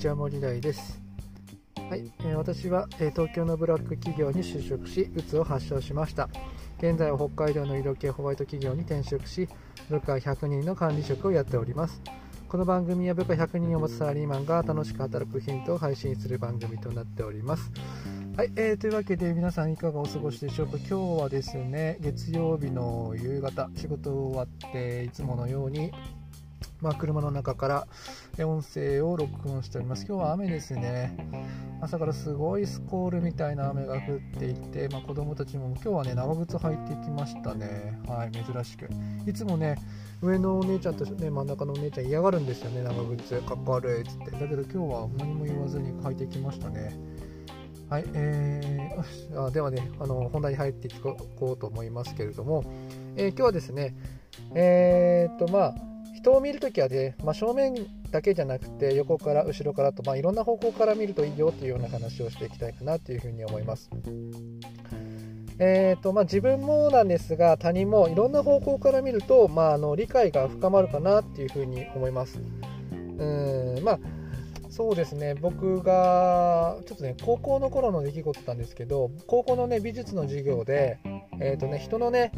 ちは森大です。はい、えー私は、えー東京のブラック企業に就職し、うつを発症しました。現在は北海道の色系ホワイト企業に転職し、部下100人の管理職をやっております。この番組は部下100人を持つサラリーマンが楽しく働くヒントを配信する番組となっております。はい、えーというわけで皆さんいかがお過ごしでしょうか今日はですね月曜日の夕方仕事終わっていつものようにまあ、車の中からえ音声を録音しております。今日は雨ですね。朝からすごいスコールみたいな雨が降っていて、まあ、子供たちも今日はね長靴履いてきましたね。はい珍しく。いつもね上のお姉ちゃんと、ね、真ん中のお姉ちゃん嫌がるんですよね長靴。かっこ悪いっつって。だけど今日は何も言わずに履いてきましたね。はい、えーあではねあの本題に入っていこうと思いますけれども、えー今日はですねえーっとまあ人を見るときはね、まあ、正面だけじゃなくて横から後ろからと、まあ、いろんな方向から見るといいよっていうような話をしていきたいかなというふうに思います。えーとまあ、自分もなんですが他人もいろんな方向から見ると、まあ、あの理解が深まるかなっていうふうに思います。うんまあそうですね僕がちょっとね高校の頃の出来事なんですけど高校のね美術の授業で、えーとね、人のね、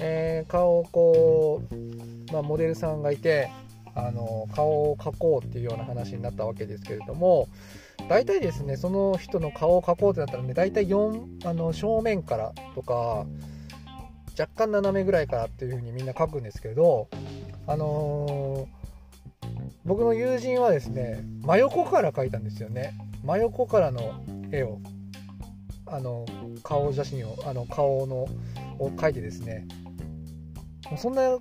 えー顔をこうまあ、モデルさんがいてあの顔を描こうっていうような話になったわけですけれども大体ですねその人の顔を描こうってなったらね大体4あの正面からとか若干斜めぐらいからっていう風にみんな描くんですけどあのー僕の友人はですね真横から描いたんですよね。真横からの絵をあの顔写真をあの顔のを描いてですねそんな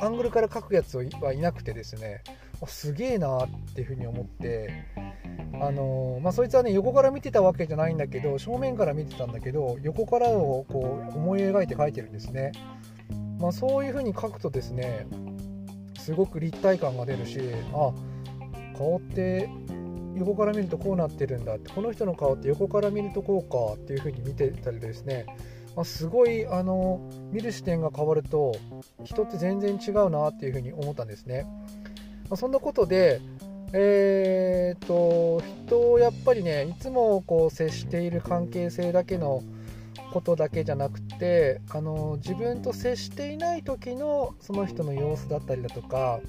アングルから描くやつはいなくてですねすげえなっていうふうに思ってあのまあそいつはね横から見てたわけじゃないんだけど正面から見てたんだけど横からをこう思い描いて描いてるんですね、まあ、そういうふうに描くとですねすごく立体感が出るしあ顔って横から見るとこうなってるんだってこの人の顔って横から見るとこうかっていうふうに見てたりですねあ、すごいあの見る視点が変わると人って全然違うなっていうふうに思ったんですね。まあ、そんなことでえー、と人をやっぱりねいつもこう接している関係性だけのことだけじゃなくてあの自分と接していない時のその人の様子だったりだとか、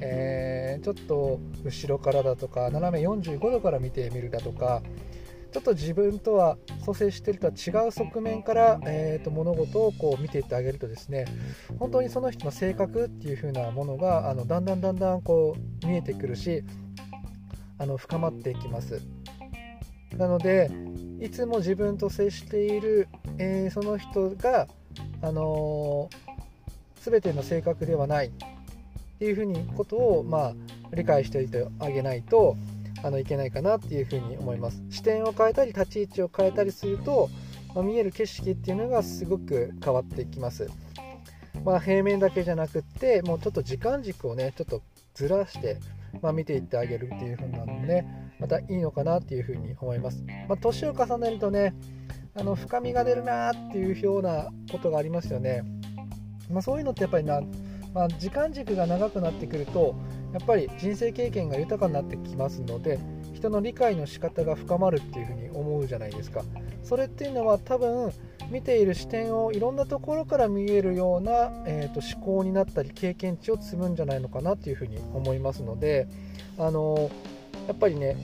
えーちょっと後ろからだとか斜め45度から見てみるだとかちょっと自分とは蘇生してるとは違う側面から、えー、と物事をこう見ていってあげるとですね本当にその人の性格っていう風なものがあのだんだんだんだんこう見えてくるしあの深まっていきます。なのでいつも自分と接している、えーその人が、あのー全ての性格ではないっていうふうにことを、まあ、理解しておいてあげないとあのいけないかなっていうふうに思います。視点を変えたり立ち位置を変えたりすると、まあ見える景色っていうのがすごく変わってきます。まあ、平面だけじゃなくってもうちょっと時間軸をねちょっとずらして、まあ、見ていってあげるっていう風なのねまたいいのかなっていう風に思います、まあ、年を重ねるとねあの深みが出るなっていうようなことがありますよね、まあ、そういうのってやっぱりな、まあ、時間軸が長くなってくるとやっぱり人生経験が豊かになってきますので人の理解の仕方が深まるっていう風に思うじゃないですかそれっていうのは多分見ている視点をいろんなところから見えるような、えー、と思考になったり経験値を積むんじゃないのかなっていうふうに思いますのであのやっぱりね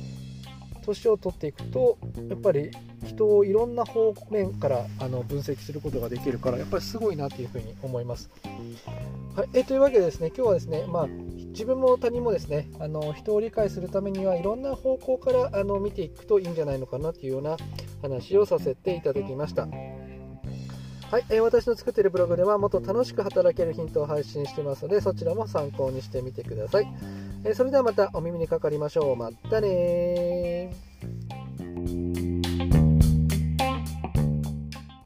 年を取っていくとやっぱり人をいろんな方面からあの分析することができるからやっぱりすごいなっていうふうに思います。はい、えというわけでですね今日はですね、まあ、自分も他人もですねあの人を理解するためにはいろんな方向からあの見ていくといいんじゃないのかなというような話をさせていただきました。はい、えー私の作っているブログではもっと楽しく働けるヒントを配信してますのでそちらも参考にしてみてください。えーそれではまたお耳にかかりましょう。またねー